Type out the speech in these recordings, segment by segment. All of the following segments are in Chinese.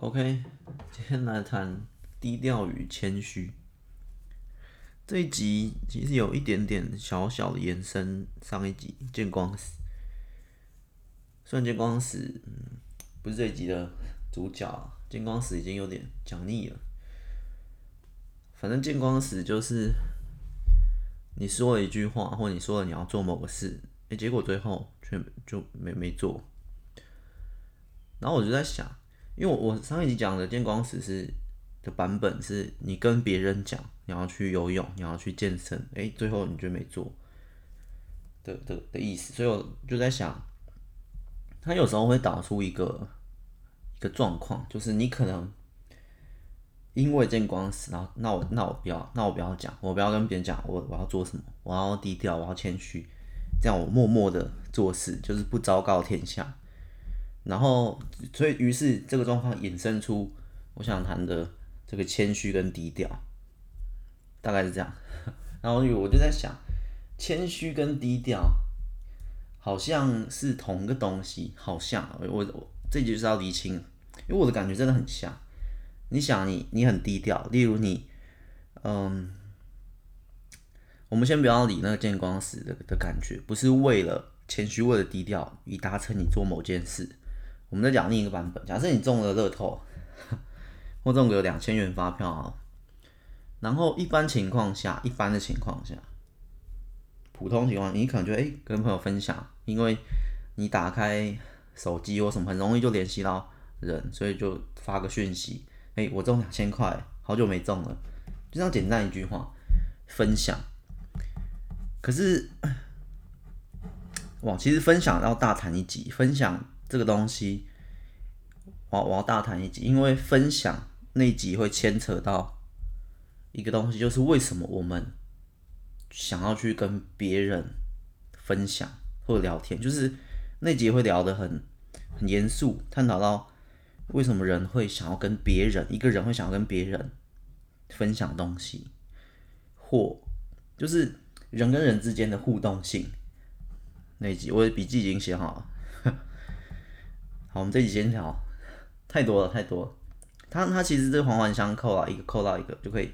OK，今天来谈低调与谦虚。这一集其实有一点点小小的延伸，上一集见光死。虽然见光死，嗯，不是这一集的主角，见光死已经有点讲腻了。反正见光死就是你说了一句话，或你说了你要做某个事，哎，结果最后却就没没做。然后我就在想。因为我我上一集讲的见光死是的版本是，你跟别人讲你要去游泳，你要去健身，哎，最后你就没做的的的意思，所以我就在想，他有时候会导出一个一个状况，就是你可能因为见光死，然后那我那我不要，那我不要讲，我不要跟别人讲我我要做什么，我要低调，我要谦虚，这样我默默的做事，就是不昭告天下。然后，所以于是这个状况衍生出我想谈的这个谦虚跟低调，大概是这样。然后我就在想，谦虚跟低调好像是同个东西，好像我我这就是要厘清，因为我的感觉真的很像。你想，你你很低调，例如你，嗯，我们先不要理那个见光死的的感觉，不是为了谦虚，为了低调以达成你做某件事。我们再讲另一个版本，假设你中了乐透，或中个两千元发票啊，然后一般情况下，一般的情况下，普通情况，你可能就哎跟朋友分享，因为你打开手机或什么，很容易就联系到人，所以就发个讯息，哎，我中两千块，好久没中了，就这样简单一句话，分享。可是，哇，其实分享要大谈一集，分享。这个东西，我我要大谈一集，因为分享那集会牵扯到一个东西，就是为什么我们想要去跟别人分享或者聊天，就是那集会聊得很很严肃，探讨到为什么人会想要跟别人，一个人会想要跟别人分享东西，或就是人跟人之间的互动性。那集我的笔记已经写好了。好，我们这几千条太多了，太多了。它它其实是环环相扣啊，一个扣到一个就可以，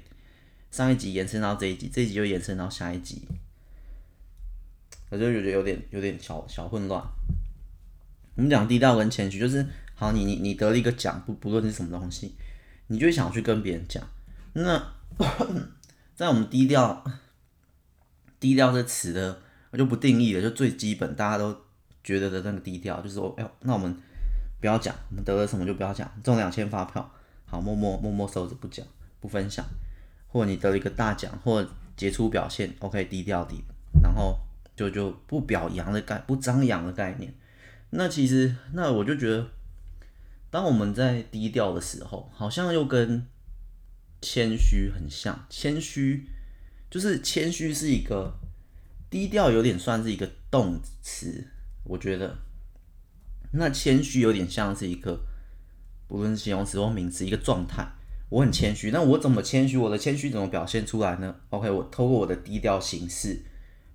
上一集延伸到这一集，这一集就延伸到下一集。我就觉得有点有点小小混乱。我们讲低调跟谦虚，就是好，你你你得了一个奖，不不论是什么东西，你就想去跟别人讲。那 在我们低调低调这词的，我就不定义了，就最基本大家都觉得的那个低调，就是说，哎呦，那我们。不要讲，我们得了什么就不要讲。中两千发票，好，默默默默收着不讲，不分享。或你得了一个大奖，或杰出表现，OK，低调低，然后就就不表扬的概，不张扬的概念。那其实，那我就觉得，当我们在低调的时候，好像又跟谦虚很像。谦虚就是谦虚是一个低调，有点算是一个动词，我觉得。那谦虚有点像是一个，不论是形容词或名词，一个状态。我很谦虚，那我怎么谦虚？我的谦虚怎么表现出来呢？OK，我透过我的低调行事，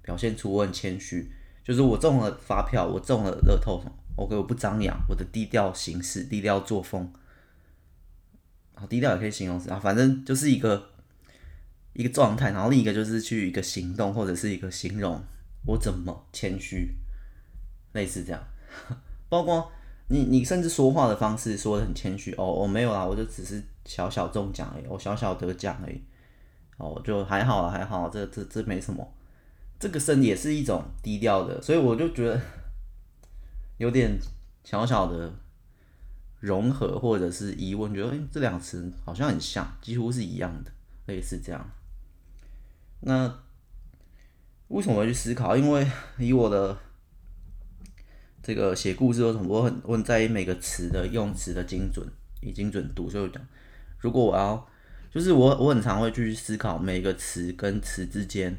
表现出我很谦虚。就是我中了发票，我中了乐透，OK，我不张扬，我的低调行事，低调作风。好，低调也可以形容词啊，反正就是一个一个状态。然后另一个就是去一个行动或者是一个形容我怎么谦虚，类似这样。包括你，你甚至说话的方式说的很谦虚哦，我没有啦，我就只是小小中奖而已，我小小得奖而已，哦，就还好啦，还好，这这这没什么，这个声也是一种低调的，所以我就觉得 有点小小的融合或者是疑问，觉得诶，这两词好像很像，几乎是一样的，类似这样。那为什么我会去思考？因为以我的。这个写故事的时候，我很我很在意每个词的用词的精准以精准度，所以讲，如果我要，就是我我很常会去思考每个词跟词之间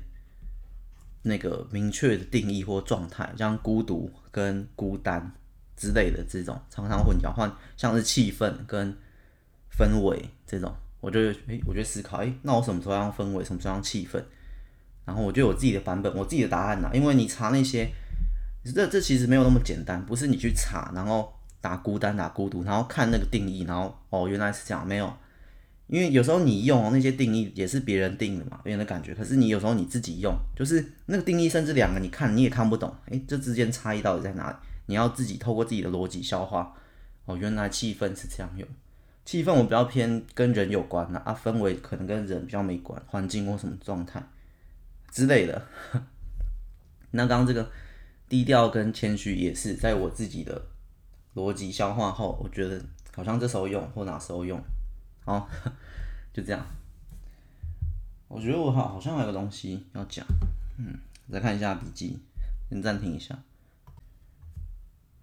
那个明确的定义或状态，像孤独跟孤单之类的这种常常混淆，换像是气氛跟氛围这种，我就诶，我就思考，诶，那我什么时候要氛围，什么时候用气氛？然后我就有自己的版本，我自己的答案呐，因为你查那些。这这其实没有那么简单，不是你去查，然后打孤单、打孤独，然后看那个定义，然后哦，原来是这样，没有。因为有时候你用那些定义也是别人定的嘛，别人的感觉。可是你有时候你自己用，就是那个定义，甚至两个你看你也看不懂，诶，这之间差异到底在哪里？你要自己透过自己的逻辑消化。哦，原来气氛是这样用，气氛我比较偏跟人有关的啊，氛围可能跟人比较没关，环境或什么状态之类的。那刚刚这个低调跟谦虚也是在我自己的逻辑消化后，我觉得好像这时候用或哪时候用。好，就这样。我觉得我好好像还有个东西要讲，嗯，再看一下笔记，先暂停一下。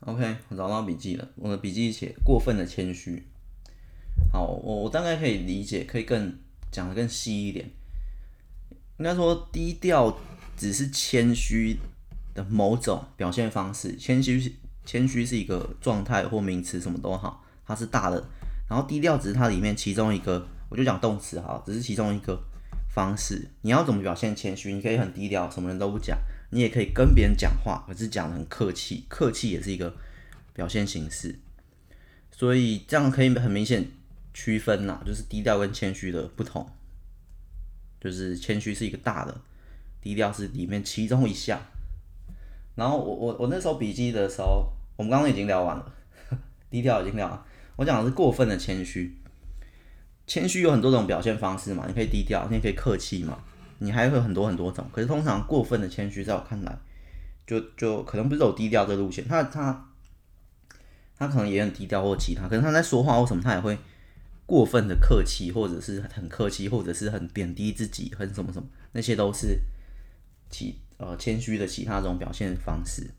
OK，我找到笔记了。我的笔记写过分的谦虚。好，我我大概可以理解，可以更讲的更细一点。应该说，低调只是谦虚的某种表现方式。谦虚是谦虚是一个状态或名词，什么都好，它是大的。然后低调只是它里面其中一个，我就讲动词哈，只是其中一个方式。你要怎么表现谦虚？你可以很低调，什么人都不讲；你也可以跟别人讲话，可是讲得很客气，客气也是一个表现形式。所以这样可以很明显区分呐，就是低调跟谦虚的不同。就是谦虚是一个大的，低调是里面其中一项。然后我我我那时候笔记的时候，我们刚刚已经聊完了，低调已经聊完。我讲的是过分的谦虚，谦虚有很多种表现方式嘛，你可以低调，你也可以客气嘛，你还会很多很多种。可是通常过分的谦虚，在我看来，就就可能不是走低调这路线，他他他可能也很低调或其他，可是他在说话或什么，他也会过分的客气，或者是很客气，或者是很贬低自己，很什么什么，那些都是其呃谦虚的其他这种表现方式。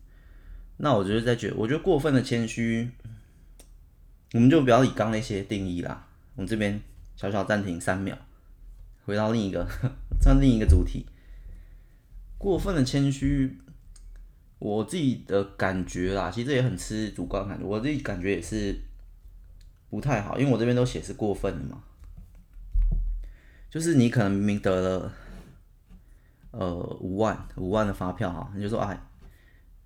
那我觉得在觉，我觉得过分的谦虚。我们就不要以刚那些定义啦。我们这边小小暂停三秒，回到另一个，转另一个主题。过分的谦虚，我自己的感觉啦，其实也很吃主观感觉。我自己感觉也是不太好，因为我这边都写是过分的嘛。就是你可能明明得了呃五万五万的发票哈，你就说哎，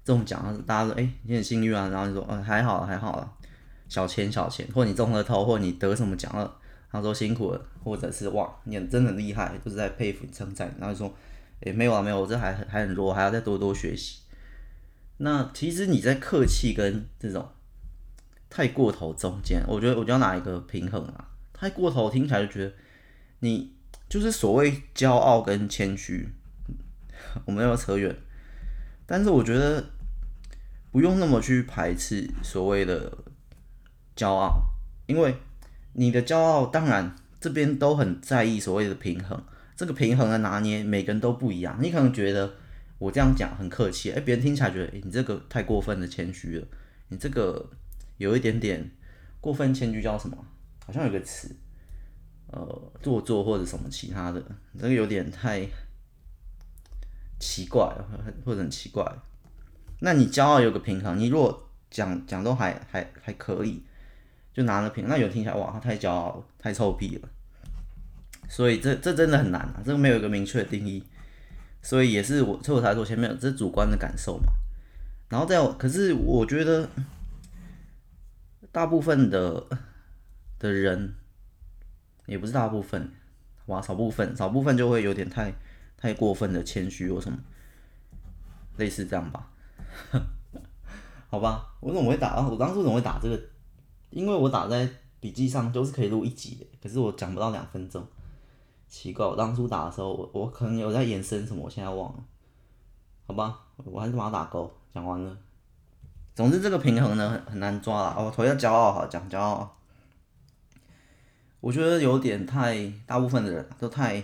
这种奖大家说哎你很幸运啊，然后你说嗯还好还好啦。小钱小钱，或你中了头，或你得什么奖了，他说辛苦了，或者是哇，你真的很厉害，就是在佩服你称赞，然后就说，诶、欸，没有啊没有，我这还还很弱，还要再多多学习。那其实你在客气跟这种太过头中间，我觉得我就要拿一个平衡啊。太过头听起来就觉得你就是所谓骄傲跟谦虚，我们要扯远，但是我觉得不用那么去排斥所谓的。骄傲，因为你的骄傲，当然这边都很在意所谓的平衡。这个平衡的拿捏，每个人都不一样。你可能觉得我这样讲很客气，哎，别人听起来觉得，哎，你这个太过分的谦虚了。你这个有一点点过分谦虚，叫什么？好像有个词，呃，做作或者什么其他的，这个有点太奇怪，或者很奇怪。那你骄傲有个平衡，你如果讲讲都还还还可以。就拿了瓶，那有听起来哇，他太骄傲了，太臭屁了。所以这这真的很难啊，这个没有一个明确的定义。所以也是我，所以我才说前面这是主观的感受嘛。然后再有，可是我觉得大部分的的人，也不是大部分，哇，少部分，少部分就会有点太太过分的谦虚或什么，类似这样吧。好吧，我怎么会打？我当初怎么会打这个？因为我打在笔记上都是可以录一集的，可是我讲不到两分钟，奇怪，我当初打的时候，我我可能有在延伸什么，我现在忘了，好吧，我还是把它打勾，讲完了。总之这个平衡呢很很难抓啦，我头要骄傲哈，讲骄傲，我觉得有点太，大部分的人都太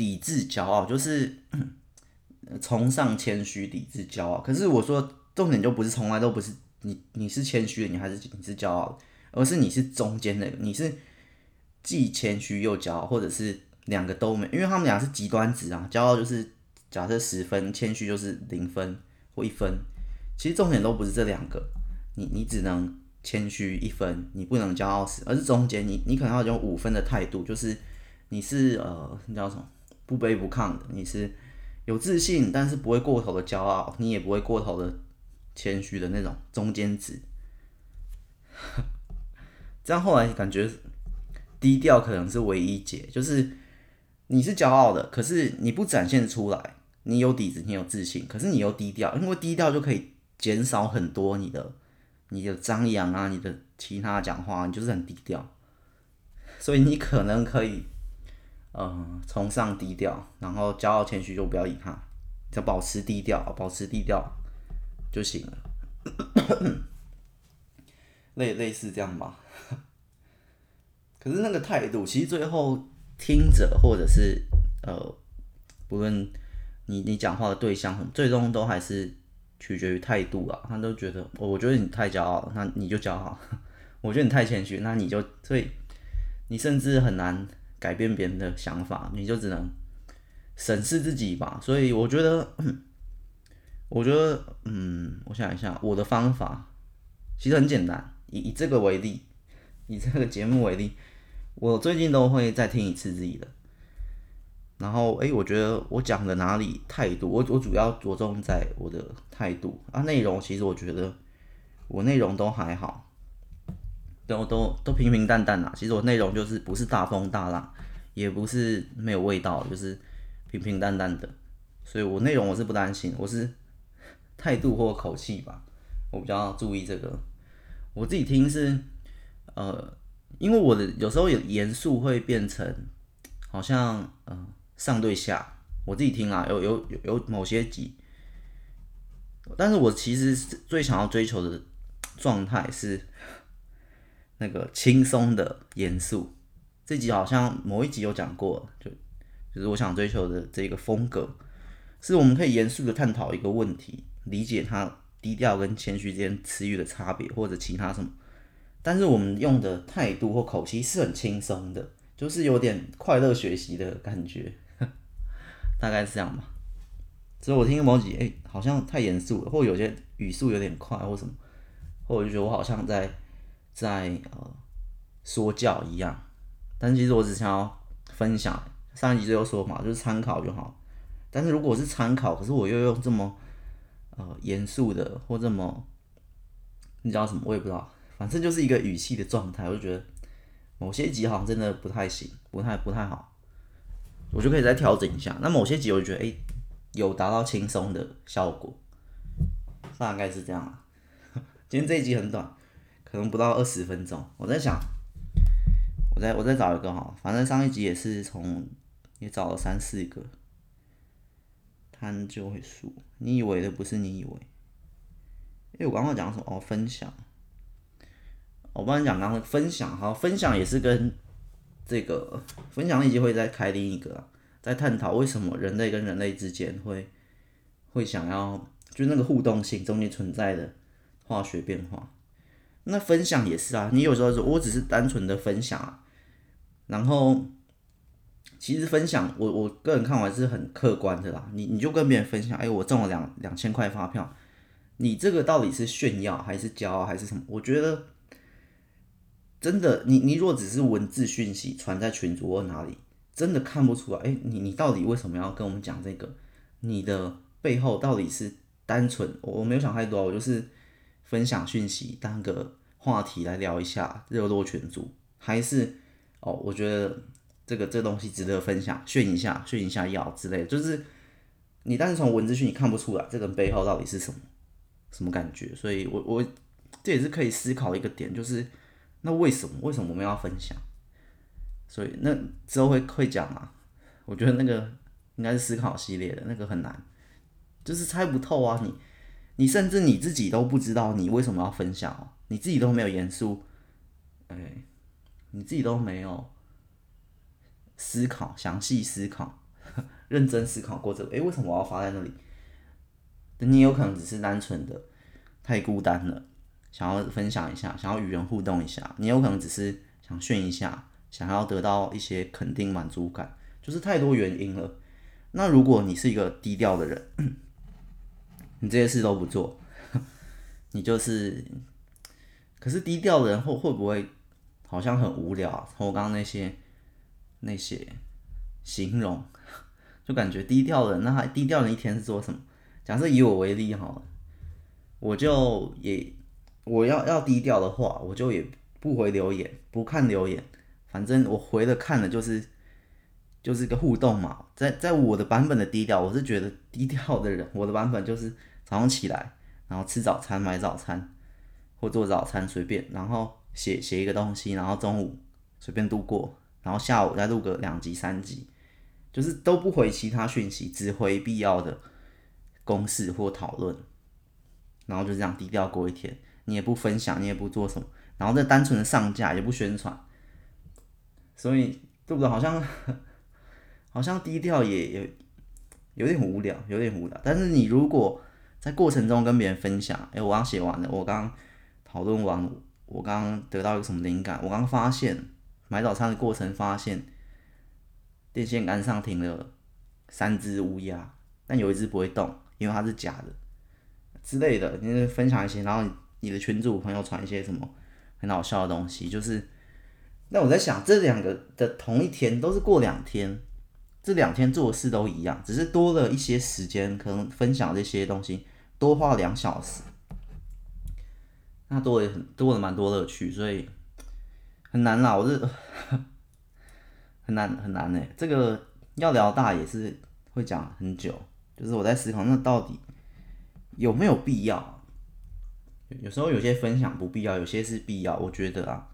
抵制骄傲，就是崇尚谦虚，抵制骄傲。可是我说重点就不是从来都不是。你你是谦虚的，你还是你是骄傲的，而是你是中间的，你是既谦虚又骄傲，或者是两个都没，因为他们俩是极端值啊。骄傲就是假设十分，谦虚就是零分或一分。其实重点都不是这两个，你你只能谦虚一分，你不能骄傲十，而是中间，你你可能要用五分的态度，就是你是呃你叫什么不卑不亢的，你是有自信，但是不会过头的骄傲，你也不会过头的。谦虚的那种中间值，这样后来感觉低调可能是唯一解，就是你是骄傲的，可是你不展现出来，你有底子，你有自信，可是你又低调，因为低调就可以减少很多你的你的张扬啊，你的其他讲话，你就是很低调，所以你可能可以，嗯，崇尚低调，然后骄傲谦虚就不要理他，就保持低调，保持低调就行了。类类似这样吧，可是那个态度，其实最后听者或者是呃，不论你你讲话的对象，最终都还是取决于态度啊。他都觉得，我觉得你太骄傲，那你就骄傲；我觉得你太谦虚，那你就所以你甚至很难改变别人的想法，你就只能审视自己吧。所以我觉得，我觉得，嗯，我想一下，我的方法其实很简单。以以这个为例，以这个节目为例，我最近都会再听一次自己的。然后，诶，我觉得我讲的哪里态度，我我主要着重在我的态度啊，内容其实我觉得我内容都还好，都都都平平淡淡啦。其实我内容就是不是大风大浪，也不是没有味道，就是平平淡淡的。所以我内容我是不担心，我是态度或口气吧，我比较注意这个。我自己听是，呃，因为我的有时候有严肃会变成好像呃上对下，我自己听啊，有有有某些集，但是我其实最想要追求的状态是那个轻松的严肃。这集好像某一集有讲过，就就是我想追求的这个风格，是我们可以严肃的探讨一个问题，理解它。低调跟谦虚之间词语的差别，或者其他什么，但是我们用的态度或口气是很轻松的，就是有点快乐学习的感觉，大概是这样吧。所以我听某几，哎、好像太严肃了，或有些语速有点快，或什么，或我就觉得我好像在在呃说教一样。但其实我只想要分享，上一集就有说嘛，就是参考就好。但是如果是参考，可是我又用这么。呃，严肃的或这么，你知道什么？我也不知道，反正就是一个语气的状态。我就觉得某些集好像真的不太行，不太不太好，我就可以再调整一下。那某些集我就觉得，哎、有达到轻松的效果，大概是这样啊。今天这一集很短，可能不到二十分钟。我在想，我再我再找一个哈，反正上一集也是从也找了三四个。摊就会输，你以为的不是你以为。因为我刚刚讲什么？哦，分享。我帮你讲，刚刚分享，哈，分享也是跟这个分享一集会再开另一个，在探讨为什么人类跟人类之间会会想要，就那个互动性中间存在的化学变化。那分享也是啊，你有时候说我只是单纯的分享啊，然后。其实分享，我我个人看完是很客观的啦。你你就跟别人分享，哎，我中了两两千块发票，你这个到底是炫耀还是骄傲还是什么？我觉得真的，你你若只是文字讯息传在群组或哪里，真的看不出来。哎，你你到底为什么要跟我们讲这个？你的背后到底是单纯？我没有想太多，我就是分享讯息当个话题来聊一下，热络群组，还是哦，我觉得。这个这东西值得分享，炫一下，炫一下耀之类，就是你但是从文字讯你看不出来这个背后到底是什么什么感觉，所以我我这也是可以思考一个点，就是那为什么为什么我们要分享？所以那之后会会讲啊，我觉得那个应该是思考系列的那个很难，就是猜不透啊，你你甚至你自己都不知道你为什么要分享哦，你自己都没有严肃，哎，你自己都没有。思考，详细思考，认真思考过这个，诶，为什么我要发在那里？你有可能只是单纯的太孤单了，想要分享一下，想要与人互动一下。你有可能只是想炫一下，想要得到一些肯定满足感，就是太多原因了。那如果你是一个低调的人，你这些事都不做，你就是，可是低调的人会会不会好像很无聊啊？从我刚刚那些。那些形容，就感觉低调的人，那他低调的一天是做什么？假设以我为例好了，我就也我要要低调的话，我就也不回留言，不看留言，反正我回的看的就是就是一个互动嘛。在在我的版本的低调，我是觉得低调的人，我的版本就是早上起来，然后吃早餐、买早餐或做早餐随便，然后写写一个东西，然后中午随便度过，然后下午再录个两集、三集，就是都不回其他讯息，只回必要的公事或讨论。然后就这样低调过一天，你也不分享，你也不做什么，然后再单纯的上架也不宣传，所以对不对？好像 好像低调也有有点无聊，有点无聊。但是你如果在过程中跟别人分享，哎，我刚写完了，我刚讨论完，我刚得到一个什么灵感，我刚发现买早餐的过程发现电线杆上停了三只乌鸦，但有一只不会动，因为它是假的。之类的，你分享一些，然后你，的群主朋友传一些什么很好笑的东西，就是，那我在想，这两个的同一天都是过两天，这两天做的事都一样，只是多了一些时间，可能分享这些东西多花两小时，那多了很多了蛮多乐趣，所以很难啦，我是 很难很难呢，这个要聊大也是会讲很久，就是我在思考那到底。有没有必要？有时候有些分享不必要，有些是必要。我觉得啊，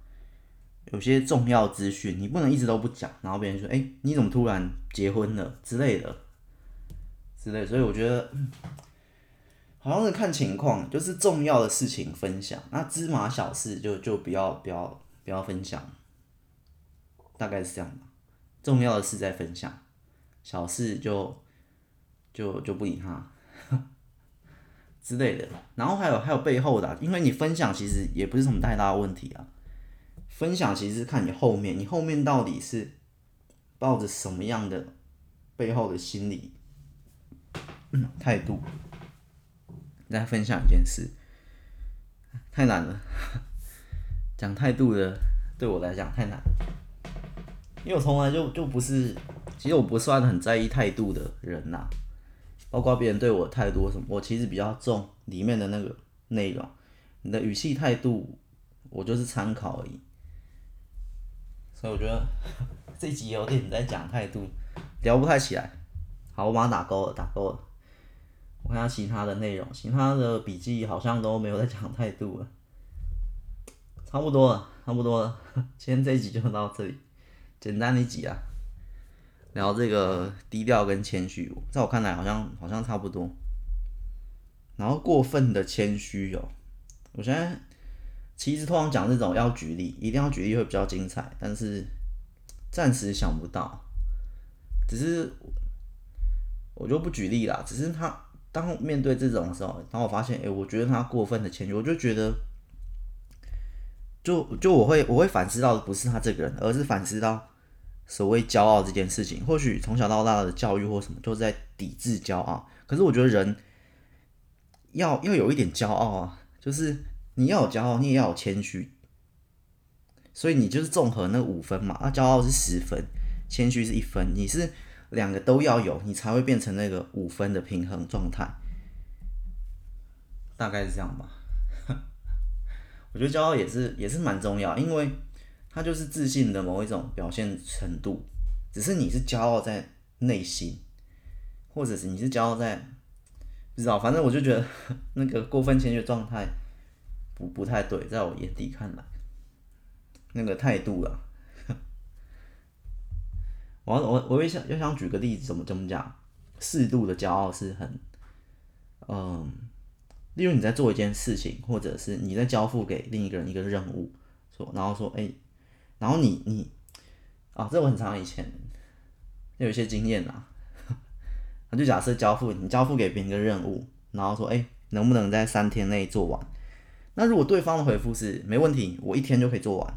有些重要资讯你不能一直都不讲，然后别人说：“哎，你怎么突然结婚了？”之类的，之类的。所以我觉得，好像是看情况，就是重要的事情分享，那芝麻小事就就不要不要不要分享，大概是这样吧。重要的事再分享，小事就就就不理他。之类的，然后还有还有背后的，因为你分享其实也不是什么太大的问题啊。分享其实是看你后面，你后面到底是抱着什么样的背后的心理态度大家分享一件事，太难了。讲态度的对我来讲太难，因为我从来就就不是，其实我不算很在意态度的人呐。包括别人对我态度什么，我其实比较重里面的那个内容，你的语气态度，我就是参考而已。所以我觉得这集有点在讲态度，聊不太起来。好，我把它打勾了，打勾了。我看下其他的内容，其他的笔记好像都没有在讲态度了。差不多了，差不多了。今天这一集就到这里，简单一集啊。聊这个低调跟谦虚，在我看来好像好像差不多。然后过分的谦虚哦，我现在其实通常讲这种要举例，一定要举例会比较精彩，但是暂时想不到。只是我就不举例啦，只是他当面对这种的时候，然后我发现，哎，我觉得他过分的谦虚，我就觉得，就就我会我会反思到的不是他这个人，而是反思到。所谓骄傲这件事情，或许从小到大的教育或什么都是在抵制骄傲。可是我觉得人要要有一点骄傲啊，就是你要有骄傲，你也要有谦虚。所以你就是综合那五分嘛，那骄傲是十分，谦虚是一分，你是两个都要有，你才会变成那个五分的平衡状态。大概是这样吧。我觉得骄傲也是也是蛮重要，因为。他就是自信的某一种表现程度，只是你是骄傲在内心，或者是你是骄傲在不知道，反正我就觉得 那个过分谦虚的状态不不太对，在我眼底看来，那个态度啊，我我我也想要想举个例子，怎么怎么讲，适度的骄傲是很，嗯，例如你在做一件事情，或者是你在交付给另一个人一个任务，说然后说哎。然后你你啊，这我很长以前有一些经验啦。那 就假设交付你交付给别人一个任务，然后说，哎，能不能在三天内做完？那如果对方的回复是没问题，我一天就可以做完，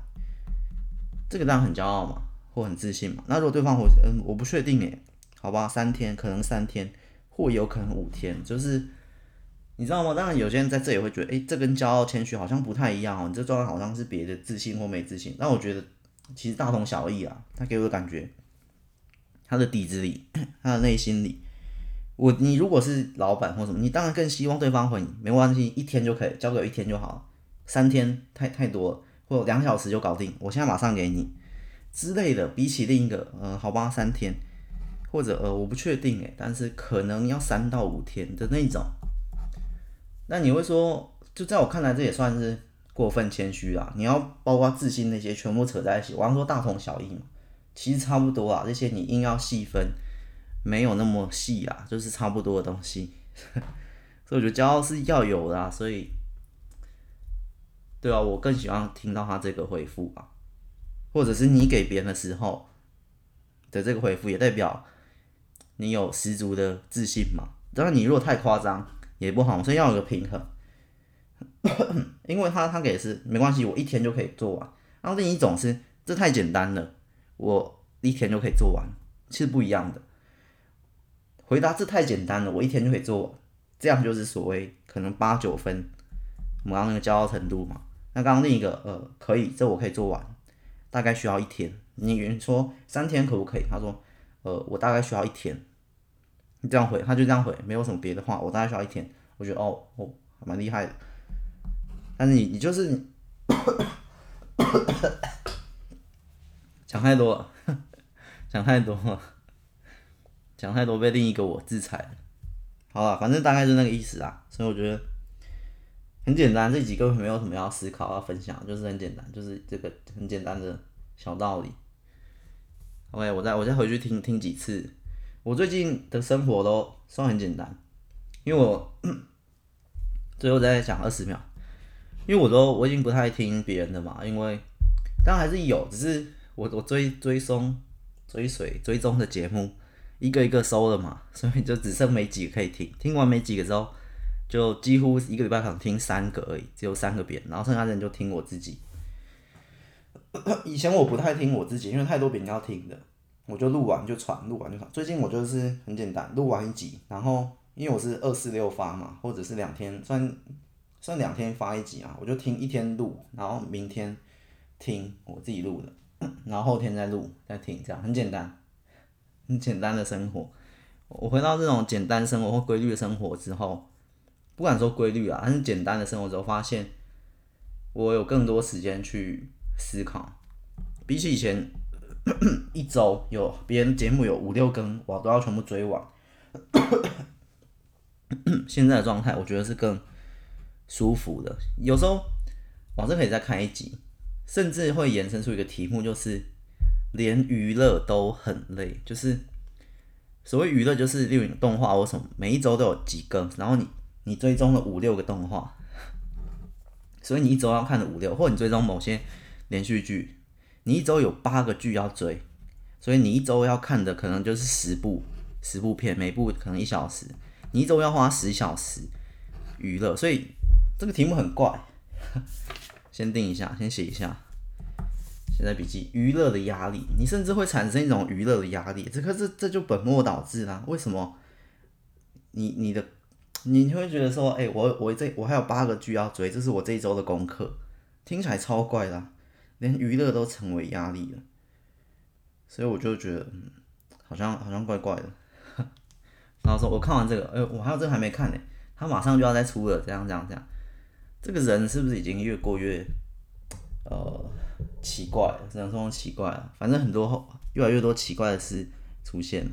这个当然很骄傲嘛，或很自信嘛。那如果对方回，嗯，我不确定诶，好吧，三天可能三天，或有可能五天，就是你知道吗？当然有些人在这里会觉得，哎，这跟骄傲谦虚好像不太一样哦，你这状态好像是别的自信或没自信。那我觉得。其实大同小异啊，他给我的感觉，他的底子里，他的内心里，我你如果是老板或什么，你当然更希望对方回你，没关系，一天就可以，交给我一天就好，三天太太多了，或两小时就搞定，我现在马上给你之类的。比起另一个，嗯，好吧，三天，或者呃，我不确定诶，但是可能要三到五天的那种。那你会说，就在我看来，这也算是过分谦虚啦。你要包括自信那些全部扯在一起，我刚说大同小异嘛，其实差不多啊。这些你硬要细分，没有那么细啊，就是差不多的东西。所以我觉得骄傲是要有的啊，所以，对啊，我更喜欢听到他这个回复啊，或者是你给别人的时候的这个回复，也代表你有十足的自信嘛。当然，你如果太夸张也不好，所以要有个平衡。因为他他给的是没关系，我一天就可以做完。然后另一种是这太简单了，我一天就可以做完，是不一样的。回答这太简单了，我一天就可以做完。这样就是所谓可能八九分，我们刚刚那个骄傲程度嘛。那刚刚另一个呃可以，这我可以做完，大概需要一天。你说三天可不可以？他说呃我大概需要一天。你这样回，他就这样回，没有什么别的话，我大概需要一天。我觉得哦哦蛮厉害的。但是你你就是讲太多了，讲太多了，讲太多被另一个我制裁了。好了，反正大概是那个意思啊，所以我觉得很简单，这几个没有什么要思考要分享，就是很简单，就是这个很简单的小道理。OK，我再我再回去听听几次，我最近的生活都算很简单，因为我最后再讲二十秒，因为我都我已经不太听别人的嘛，因为当然还是有，只是我我追追踪追随追踪的节目。一个一个收了嘛，所以就只剩没几个可以听。听完没几个之后，就几乎一个礼拜可能听三个而已，只有三个遍，然后剩下的人就听我自己。以前我不太听我自己，因为太多别人要听的，我就录完就传，录完就传。最近我就是很简单，录完一集，然后因为我是二四六发嘛，或者是两天算算两天发一集啊，我就听一天录，然后明天听我自己录的，然后后天再录再听，这样很简单。很简单的生活，我回到这种简单生活或规律的生活之后，不敢说规律啊，还是简单的生活之后，发现我有更多时间去思考。比起以前 一周有别人节目有五六更，我都要全部追完。现在的状态，我觉得是更舒服的。有时候，往这可以再看一集，甚至会延伸出一个题目，就是。连娱乐都很累，就是所谓娱乐，就是例如动画或什么，每一周都有几更，然后你你追踪了五六个动画，所以你一周要看的五六，或你追踪某些连续剧，你一周有八个剧要追，所以你一周要看的可能就是十部十部片，每部可能一小时，你一周要花十小时娱乐，所以这个题目很怪，先定一下，先写一下。现在笔记，娱乐的压力，你甚至会产生一种娱乐的压力，这可是这就本末倒置啦。为什么？你你的你会觉得说，哎、我我这我还有八个剧要追，这是我这一周的功课，听起来超怪的，连娱乐都成为压力了。所以我就觉得，嗯好像好像怪怪的。然后说，我看完这个，哎、欸，我还有这个还没看呢，他马上就要再出了，这样这样这样，这个人是不是已经越过越呃？奇怪，只能说奇怪了。反正很多越来越多奇怪的事出现了。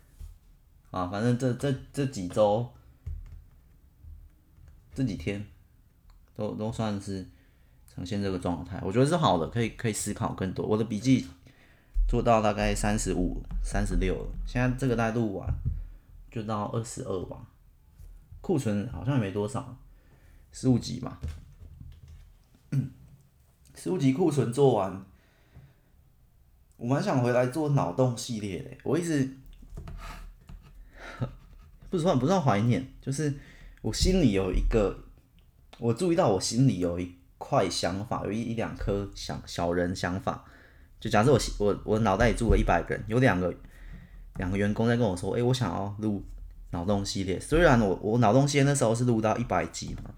啊，反正这这这几周、这几天都都算是呈现这个状态，我觉得是好的，可以可以思考更多。我的笔记做到大概三十五、三十六了，现在这个大概录完就到二十二吧。库存好像也没多少，十五集嘛。书籍库存做完，我蛮想回来做脑洞系列的。我一直 不算不算怀念，就是我心里有一个，我注意到我心里有一块想法，有一一两颗想小人想法。就假设我我我脑袋里住了一百个人，有两个两个员工在跟我说：“诶，我想要录脑洞系列。”虽然我我脑洞系列那时候是录到一百集嘛，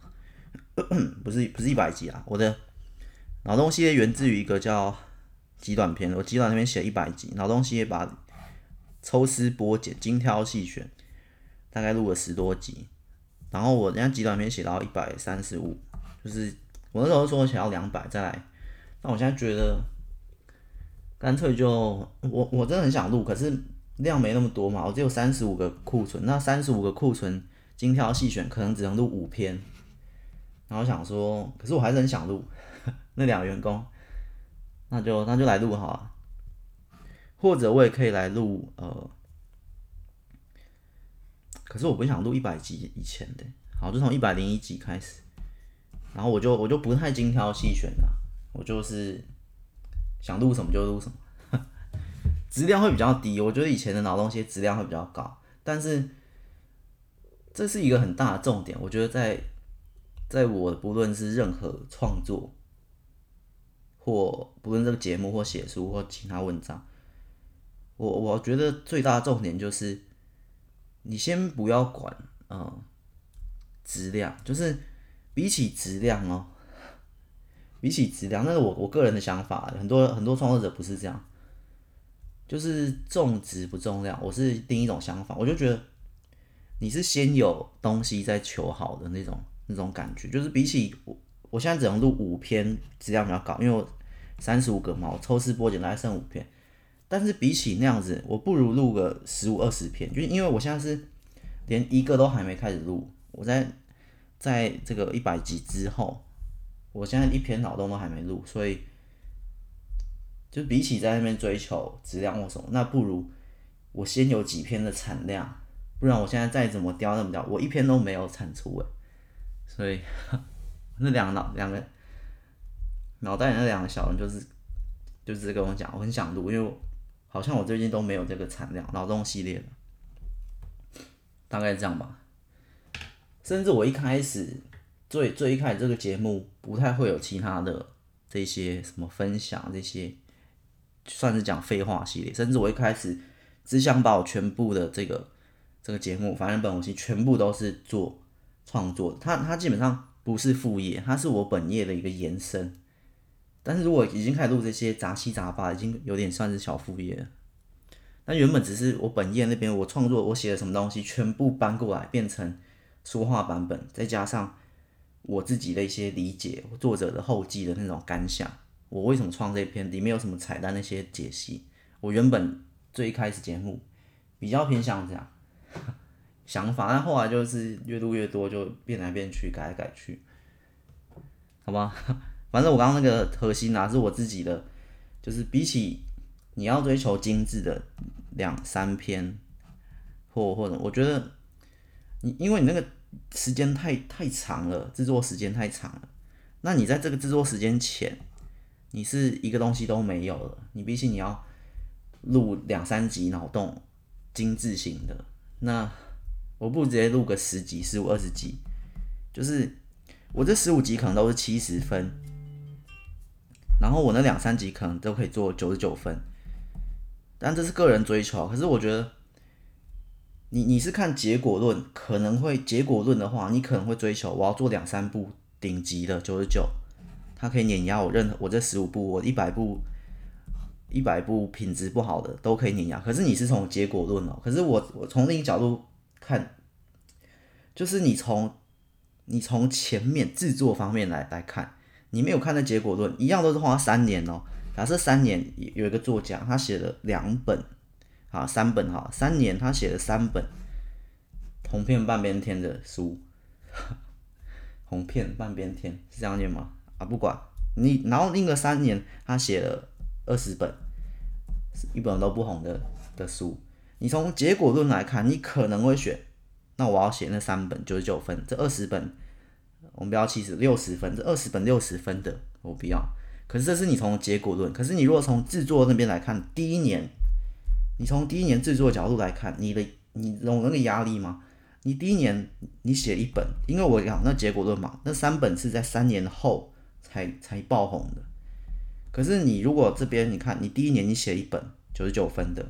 不是不是一百集啊，我的。脑洞系列源自于一个叫极短篇，我极短那边写一百集，脑洞系列把抽丝剥茧、精挑细选，大概录了十多集。然后我人家极短篇写到一百三十五，就是我那时候说想要两百再来，那我现在觉得干脆就我我真的很想录，可是量没那么多嘛，我只有三十五个库存，那三十五个库存精挑细选，可能只能录五篇。然后想说，可是我还是很想录 那两个员工，那就那就来录好了，或者我也可以来录呃，可是我不想录一百集以前的，好，就从一百零一集开始，然后我就我就不太精挑细选了，我就是想录什么就录什么，质量会比较低，我觉得以前的脑洞些质量会比较高，但是这是一个很大的重点，我觉得在。在我不论是任何创作，或不论这个节目或写书或其他文章，我我觉得最大的重点就是，你先不要管嗯质量，就是比起质量哦，比起质量，那是我我个人的想法，很多很多创作者不是这样，就是重质不重量，我是另一种想法，我就觉得你是先有东西再求好的那种。那种感觉就是比起我，我现在只能录五篇，质量比较高，因为我三十五个嘛，我抽丝剥茧大概剩五篇。但是比起那样子，我不如录个十五二十篇，就是因为我现在是连一个都还没开始录，我在在这个一百集之后，我现在一篇脑洞都还没录，所以就比起在那边追求质量或什么，那不如我先有几篇的产量，不然我现在再怎么雕那么雕，我一篇都没有产出诶。所以，那两个脑两个脑袋里那两个小人就是就是跟我讲，我很想录，因为好像我最近都没有这个产量，脑洞系列的，大概这样吧。甚至我一开始最最一开始这个节目不太会有其他的这些什么分享这些，算是讲废话系列。甚至我一开始只想把我全部的这个这个节目，反正本我系全部都是做。创作，它它基本上不是副业，它是我本业的一个延伸。但是如果已经开始录这些杂七杂八，已经有点算是小副业了。那原本只是我本业那边，我创作我写的什么东西，全部搬过来变成说话版本，再加上我自己的一些理解，作者的后记的那种感想，我为什么创这篇，里面有什么彩蛋那些解析，我原本最开始节目比较偏向这样。想法，但后来就是越录越多，就变来变去，改来改去，好吧？反正我刚刚那个核心啊，是我自己的，就是比起你要追求精致的两三篇，或或者我觉得你因为你那个时间太太长了，制作时间太长了，那你在这个制作时间前，你是一个东西都没有了。你比起你要录两三集脑洞精致型的那。我不直接录个十集、十五、二十集，就是我这十五集可能都是七十分，然后我那两三集可能都可以做九十九分，但这是个人追求。可是我觉得你，你是看结果论，可能会结果论的话，你可能会追求我要做两三部顶级的九十九，它可以碾压我任何我这十五部，我一百部一百部品质不好的都可以碾压。可是你是从结果论哦，可是我我从另一个角度。看，就是你从你从前面制作方面来来看，你没有看那结果论，一样都是花三年哦。假设三年有一个作家，他写了两本，啊三本哈，三年他写了三本红遍半边天的书，红遍半边天是这样念吗？啊不管你，然后另一个三年他写了二十本，一本都不红的的书。你从结果论来看，你可能会选，那我要写那三本九十九分，这二十本我们不要七十六十分，这二十本六十分的我不要。可是这是你从结果论，可是你如果从制作那边来看，第一年，你从第一年制作角度来看，你的你有那个压力吗？你第一年你写一本，因为我讲那结果论嘛，那三本是在三年后才才爆红的。可是你如果这边你看，你第一年你写一本九十九分的。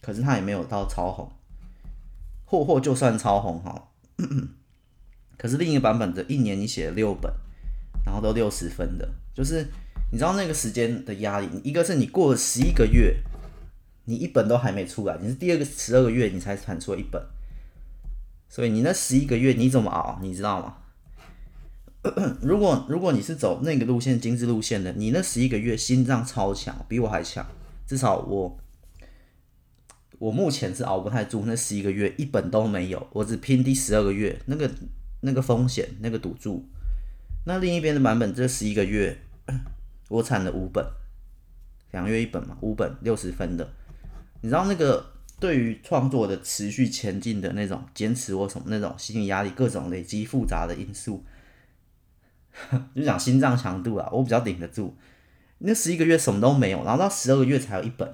可是他也没有到超红，或或就算超红哈，可是另一个版本的一年你写了六本，然后都六十分的，就是你知道那个时间的压力，一个是你过了十一个月，你一本都还没出来，你是第二个十二个月你才产出了一本，所以你那十一个月你怎么熬，你知道吗？如 果如果你是走那个路线精致路线的，你那十一个月心脏超强，比我还强，至少我我目前是熬不太住那十一个月，一本都没有，我只拼第十二个月那个那个风险那个赌注。那另一边的版本这十一个月，我产了五本，两月一本嘛，五本六十分的，你知道那个。对于创作的持续前进的那种坚持或什么那种心理压力，各种累积复杂的因素，就讲心脏强度啊，我比较顶得住。那十一个月什么都没有，然后到十二个月才有一本，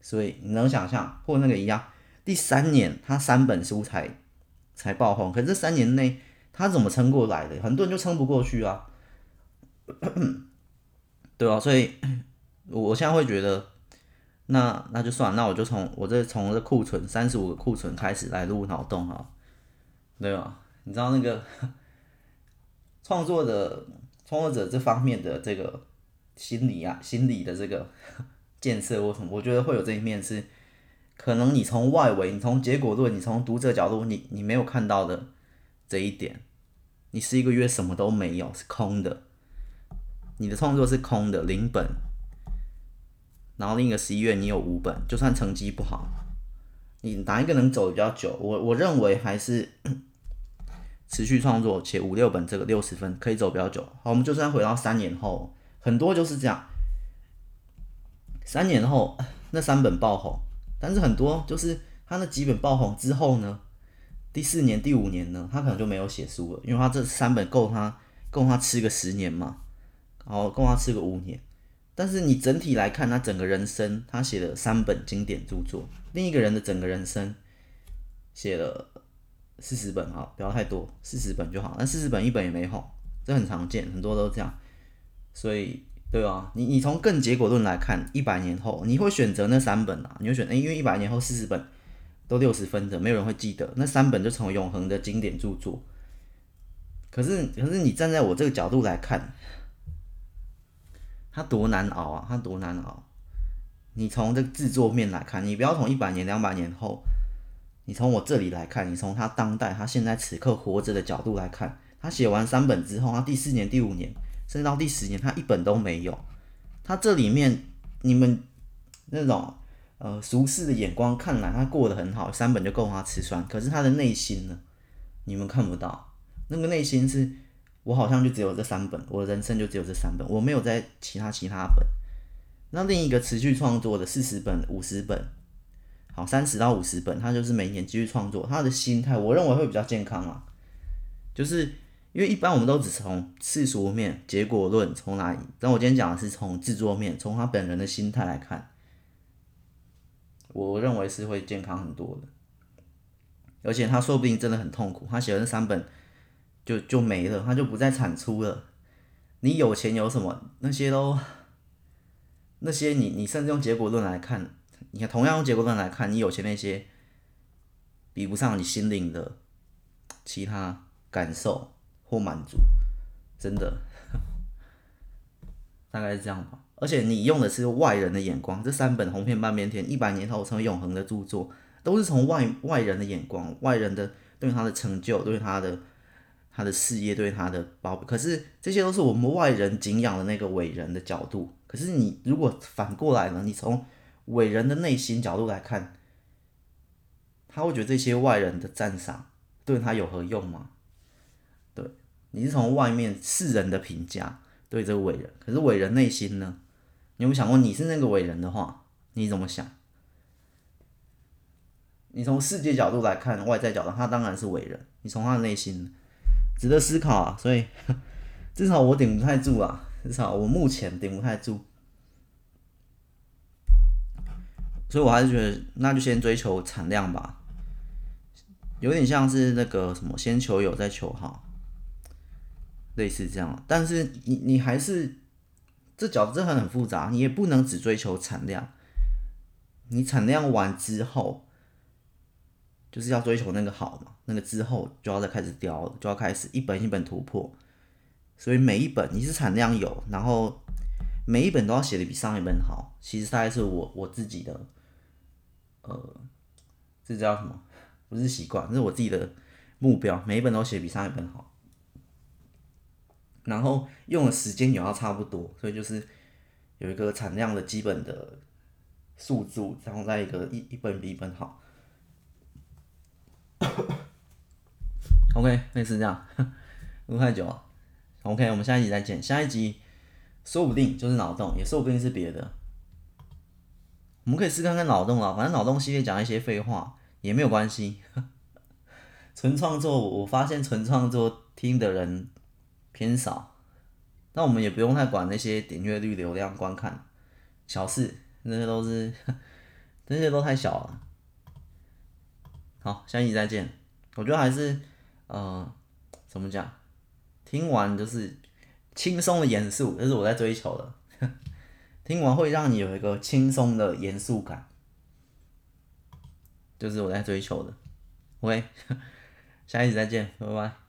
所以你能想象，或那个一样，第三年他三本书才才爆红，可是三年内他怎么撑过来的？很多人就撑不过去啊，对啊，所以 我现在会觉得。那那就算，那我就从我这从这库存三十五个库存开始来入脑洞哈，对吧？你知道那个创作的创作者这方面的这个心理啊，心理的这个建设或什么，我觉得会有这一面是，可能你从外围，你从结果论，你从读者角度，你你没有看到的这一点，你十一个月什么都没有，是空的，你的创作是空的，零本。然后另一个十一月你有五本，就算成绩不好，你哪一个能走比较久？我我认为还是 持续创作且五六本这个六十分可以走比较久。好，我们就算回到三年后，很多就是这样，三年后那三本爆红，但是很多就是他那几本爆红之后呢，第四年、第五年呢，他可能就没有写书了，因为他这三本够他够他吃个十年嘛，然后够他吃个五年。但是你整体来看，他整个人生，他写了三本经典著作。另一个人的整个人生写了四十本啊，不要太多，四十本就好。那四十本一本也没红，这很常见，很多都这样。所以，对啊，你你从更结果论来看，一百年后你会选择那三本啊？你会选？欸，因为一百年后四十本都六十分的，没有人会记得那三本就成为永恒的经典著作。可是，可是你站在我这个角度来看。它多难熬啊！它多难熬。你从这个制作面来看，你不要从一百年、两百年后，你从我这里来看，你从他当代、他现在此刻活着的角度来看，他写完三本之后，他第四年、第五年，甚至到第十年，他一本都没有。他这里面你们那种呃俗世的眼光看来，他过得很好，三本就够他吃穿。可是他的内心呢，你们看不到，那个内心是。我好像就只有这三本，我的人生就只有这三本，我没有在其他其他本。那另一个持续创作的四十本、五十本，好，三十到五十本，他就是每年继续创作，他的心态我认为会比较健康啊。就是因为一般我们都只从世俗面、结果论从哪里，但我今天讲的是从制作面，从他本人的心态来看，我认为是会健康很多的。而且他说不定真的很痛苦，他写了三本。就就没了，他就不再产出了。你有钱有什么？那些都，那些你你甚至用结果论来看，你看同样用结果论来看，你有钱那些，比不上你心灵的其他感受或满足，真的，大概是这样吧。而且你用的是外人的眼光，这三本红片半边天，一百年后成为永恒的著作，都是从外外人的眼光，外人的对他的成就，对他的。他的事业对他的包，可是这些都是我们外人敬仰的那个伟人的角度。可是你如果反过来呢？你从伟人的内心角度来看，他会觉得这些外人的赞赏对他有何用吗？对，你是从外面世人的评价对这个伟人，可是伟人内心呢？你有没有想过，你是那个伟人的话，你怎么想？你从世界角度来看，外在角度，他当然是伟人。你从他的内心。值得思考啊，所以 至少我顶不太住啊，至少我目前顶不太住，所以我还是觉得那就先追求产量吧，有点像是那个什么先求有再求好，类似这样。但是你你还是这角子很很复杂，你也不能只追求产量，你产量完之后。就是要追求那个好嘛，那个之后就要再开始雕，就要开始一本一本突破。所以每一本你是产量有，然后每一本都要写的比上一本好。其实大概是我我自己的，呃，这叫什么？不是习惯，这是我自己的目标。每一本都写比上一本好。然后用的时间也要差不多，所以就是有一个产量的基本的数字，然后再一个一一本比一本好。OK，类似这样，录太久了。OK，我们下一集再见。下一集说不定就是脑洞，也说不定是别的。我们可以试看看脑洞啊，反正脑洞系列讲一些废话也没有关系。纯创作，我发现纯创作听的人偏少，那我们也不用太管那些点阅率、流量、观看，小事，那些都是，那些都太小了。好，下一集再见。我觉得还是，呃，怎么讲？听完就是轻松的严肃，这是我在追求的。听完会让你有一个轻松的严肃感，就是我在追求的。OK，下一集再见，拜拜。